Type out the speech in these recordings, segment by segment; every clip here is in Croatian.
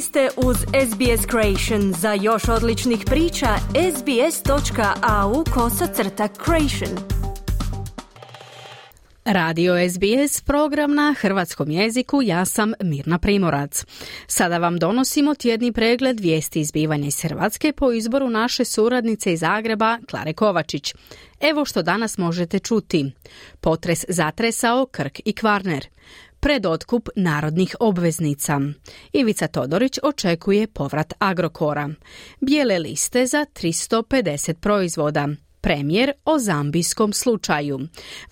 Ste uz SBS Creation. Za još odličnih priča, sbs.au kosacrta creation. Radio SBS, program na hrvatskom jeziku, ja sam Mirna Primorac. Sada vam donosimo tjedni pregled vijesti izbivanja iz Hrvatske po izboru naše suradnice iz Zagreba, Klare Kovačić. Evo što danas možete čuti. Potres zatresao Krk i Kvarner pred otkup narodnih obveznica. Ivica Todorić očekuje povrat Agrokora. Bijele liste za 350 proizvoda. Premijer o zambijskom slučaju.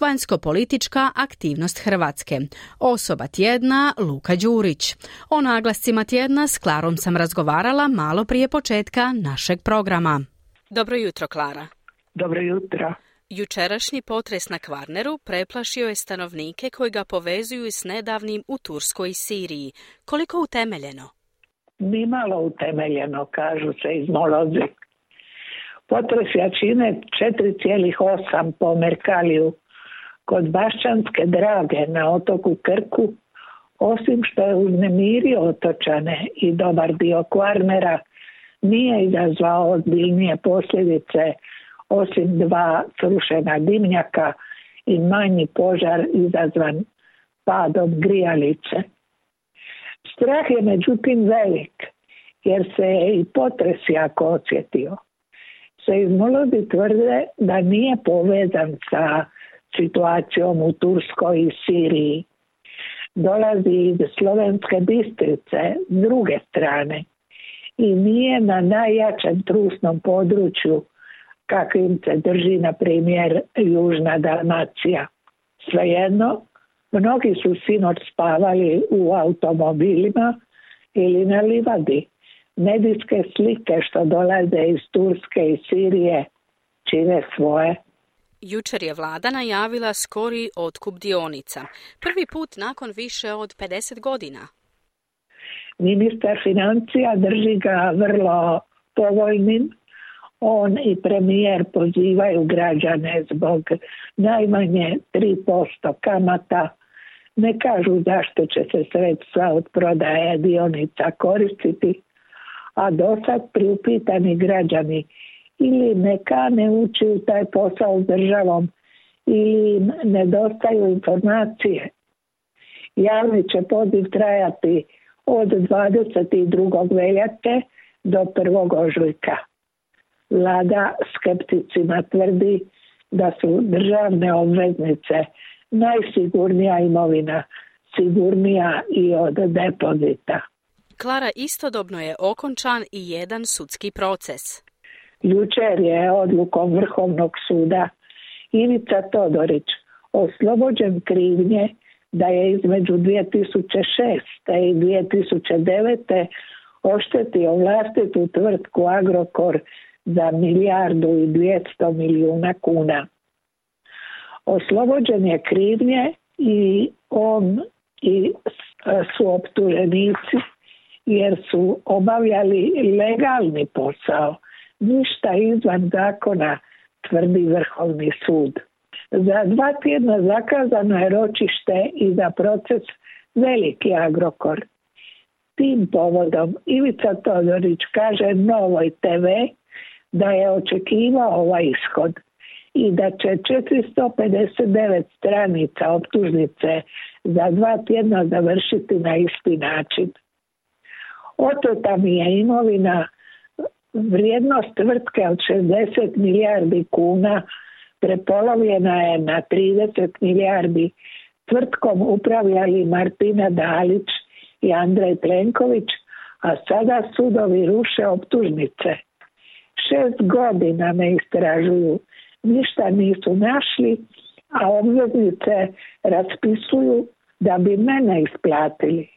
Vanjsko-politička aktivnost Hrvatske. Osoba tjedna Luka Đurić. O naglascima tjedna s Klarom sam razgovarala malo prije početka našeg programa. Dobro jutro, Klara. Dobro jutro. Jučerašnji potres na Kvarneru preplašio je stanovnike koji ga povezuju s nedavnim u Turskoj i Siriji. Koliko utemeljeno? Nimalo utemeljeno, kažu se iz Molozi. Potres jačine 4,8 po Merkaliju kod Bašćanske drage na otoku Krku, osim što je uznemirio otočane i dobar dio Kvarnera, nije izazvao ozbiljnije posljedice osim dva srušena dimnjaka i manji požar izazvan padom grijalice. Strah je međutim velik, jer se je i potres jako osjetio. Seizmolozi tvrde da nije povezan sa situacijom u Turskoj i Siriji. Dolazi iz Slovenske Bistrice s druge strane i nije na najjačem trusnom području kakvim se drži, na primjer, Južna Dalmacija. Svejedno, mnogi su sinoć spavali u automobilima ili na livadi. Medijske slike što dolaze iz Turske i Sirije čine svoje. Jučer je vlada najavila skori otkup dionica. Prvi put nakon više od 50 godina. Ministar financija drži ga vrlo povoljnim on i premijer pozivaju građane zbog najmanje 3% kamata. Ne kažu zašto će se sredstva od prodaje dionica koristiti, a dosad priupitani građani ili ne uči u taj posao s državom ili nedostaju informacije. Javni će poziv trajati od 22. veljače do 1. ožujka. Vlada skepticima tvrdi da su državne obveznice najsigurnija imovina, sigurnija i od depozita. Klara, istodobno je okončan i jedan sudski proces. Jučer je odlukom Vrhovnog suda Ivica Todorić oslobođen krivnje da je između 2006. i 2009. oštetio vlastitu tvrtku Agrokor za milijardu i dvijesto milijuna kuna. Oslobođen je krivnje i on i su optuženici jer su obavljali legalni posao, ništa izvan zakona, tvrdi Vrhovni sud. Za dva tjedna zakazano je ročište i za proces Veliki Agrokor. Tim povodom Ivica Todorić kaže Novoj TV da je očekivao ovaj ishod i da će 459 stranica optužnice za dva tjedna završiti na isti način. Oteta mi je imovina vrijednost tvrtke od 60 milijardi kuna prepolovljena je na 30 milijardi tvrtkom upravljali Martina Dalić i Andrej Plenković, a sada sudovi ruše optužnice. Šest godina me istražuju, ništa nisu našli, a obveznice raspisuju da bi mene isplatili.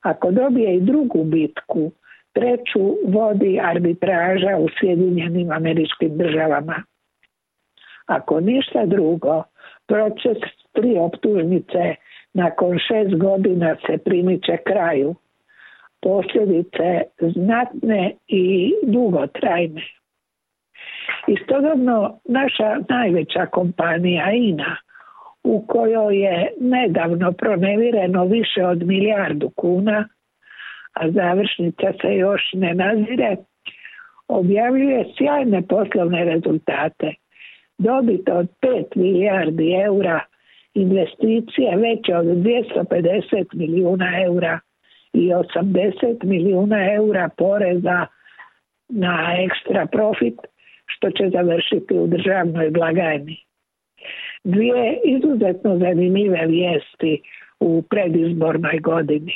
Ako dobije i drugu bitku, treću vodi arbitraža u Sjedinjenim američkim državama. Ako ništa drugo, proces tri optužnice nakon šest godina se primiče kraju posljedice znatne i dugotrajne. Istodobno naša najveća kompanija INA u kojoj je nedavno pronevireno više od milijardu kuna, a završnica se još ne nazire, objavljuje sjajne poslovne rezultate. Dobit od 5 milijardi eura, investicije veće od 250 milijuna eura i 80 milijuna eura poreza na ekstra profit, što će završiti u državnoj blagajni. Dvije izuzetno zanimljive vijesti u predizbornoj godini.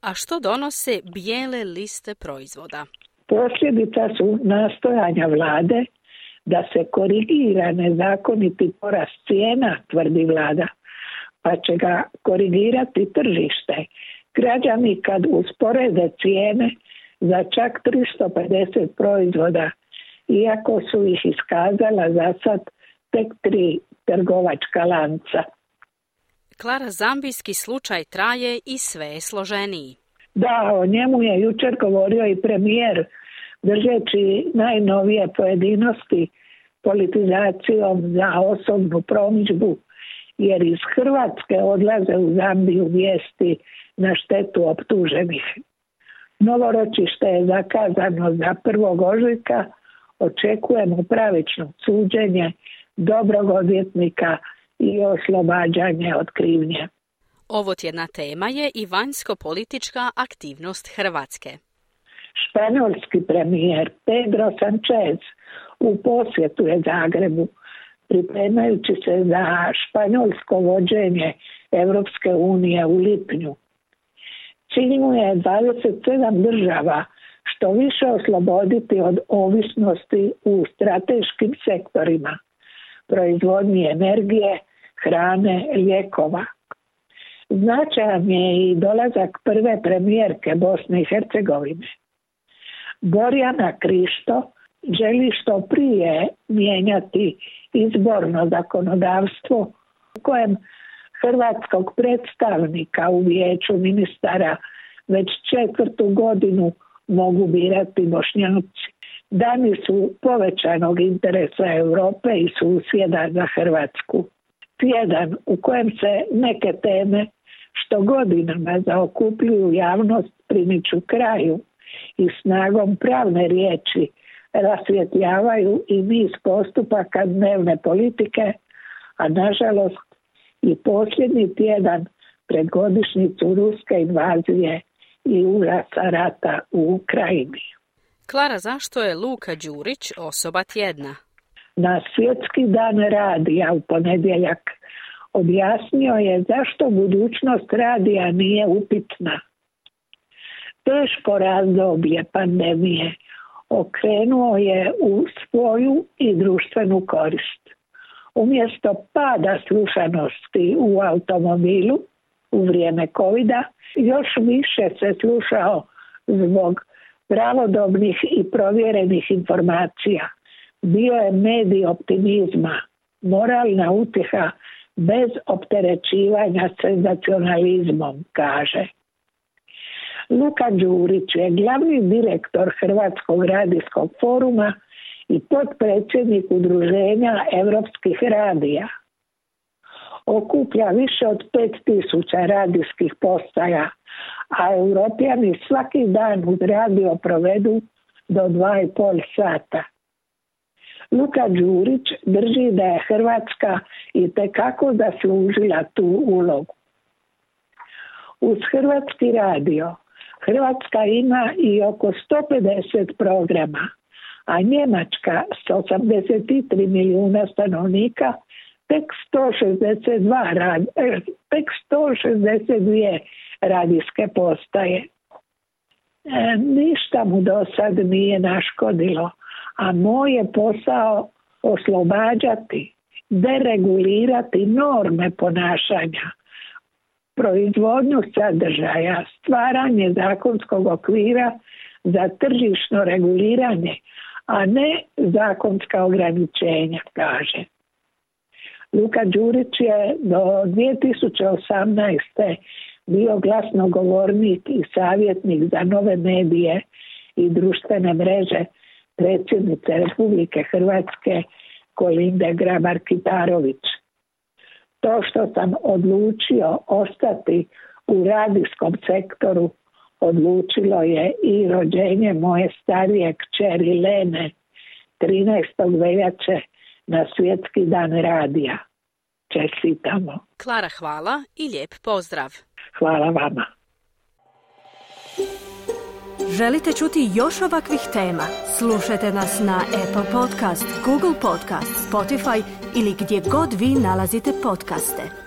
A što donose bijele liste proizvoda? Posljedica su nastojanja vlade da se korigira nezakoniti porast cijena, tvrdi vlada, pa će ga korigirati tržište. Građani kad usporede cijene za čak 350 proizvoda, iako su ih iskazala za sad tek tri trgovačka lanca. Klara Zambijski slučaj traje i sve je složeniji. Da, o njemu je jučer govorio i premijer, držeći najnovije pojedinosti politizacijom za osobnu promičbu, jer iz Hrvatske odlaze u Zambiju vijesti na štetu optuženih. Novoročište je zakazano za prvog ožujka, očekujemo pravično suđenje dobrog odvjetnika i oslobađanje od krivnje. Ovo tjedna tema je i vanjsko-politička aktivnost Hrvatske. Španjolski premijer Pedro Sanchez u posjetu je Zagrebu, pripremajući se za španjolsko vođenje Europske unije u lipnju. Mu je 27 država što više osloboditi od ovisnosti u strateškim sektorima – proizvodnji energije, hrane, lijekova. Značajan je i dolazak prve premijerke Bosne i Hercegovine. Borjana Krišto želi što prije mijenjati izborno zakonodavstvo u kojem hrvatskog predstavnika u vijeću ministara već četvrtu godinu mogu birati bošnjaci. Dani su povećanog interesa Europe i susjeda za Hrvatsku. Tjedan u kojem se neke teme što godinama zaokupljuju javnost primiču kraju i snagom pravne riječi rasvjetljavaju i niz postupaka dnevne politike, a nažalost i posljednji tjedan pred godišnicu ruske invazije i užasa rata u Ukrajini. Klara, zašto je Luka Đurić osoba tjedna? Na svjetski dan radija u ponedjeljak objasnio je zašto budućnost radija nije upitna. Teško razdoblje pandemije okrenuo je u svoju i društvenu korist. Umjesto pada slušanosti u automobilu u vrijeme covid još više se slušao zbog pravodobnih i provjerenih informacija. Bio je medij optimizma, moralna utjeha bez opterećivanja senzacionalizmom, kaže. Luka Đurić je glavni direktor Hrvatskog radijskog foruma i potpredsjednik udruženja Europskih radija. Okuplja više od 5000 radijskih postaja a europijani svaki dan uz radio provedu do dva i pol sata. Luka Đurić drži da je Hrvatska i tekako zaslužila tu ulogu. Uz Hrvatski radio Hrvatska ima i oko 150 programa, a Njemačka s 83 milijuna stanovnika tek 162 rad, eh, tek 162 radijske postaje. E, ništa mu do sad nije naškodilo, a moj je posao oslobađati, deregulirati norme ponašanja, proizvodnju sadržaja, stvaranje zakonskog okvira za tržišno reguliranje, a ne zakonska ograničenja, kaže. Luka Đurić je do 2018 bio glasnogovornik i savjetnik za nove medije i društvene mreže predsjednice Republike Hrvatske Kolinde Grabar-Kitarović. To što sam odlučio ostati u radijskom sektoru odlučilo je i rođenje moje starije kćeri Lene 13. veljače na svjetski dan radija. Čestitamo. Klara, hvala i lijep pozdrav. Hvala vama. Želite čuti još ovakvih tema? Slušajte nas na Apple Podcast, Google Podcast, Spotify ili gdje god vi nalazite podcaste.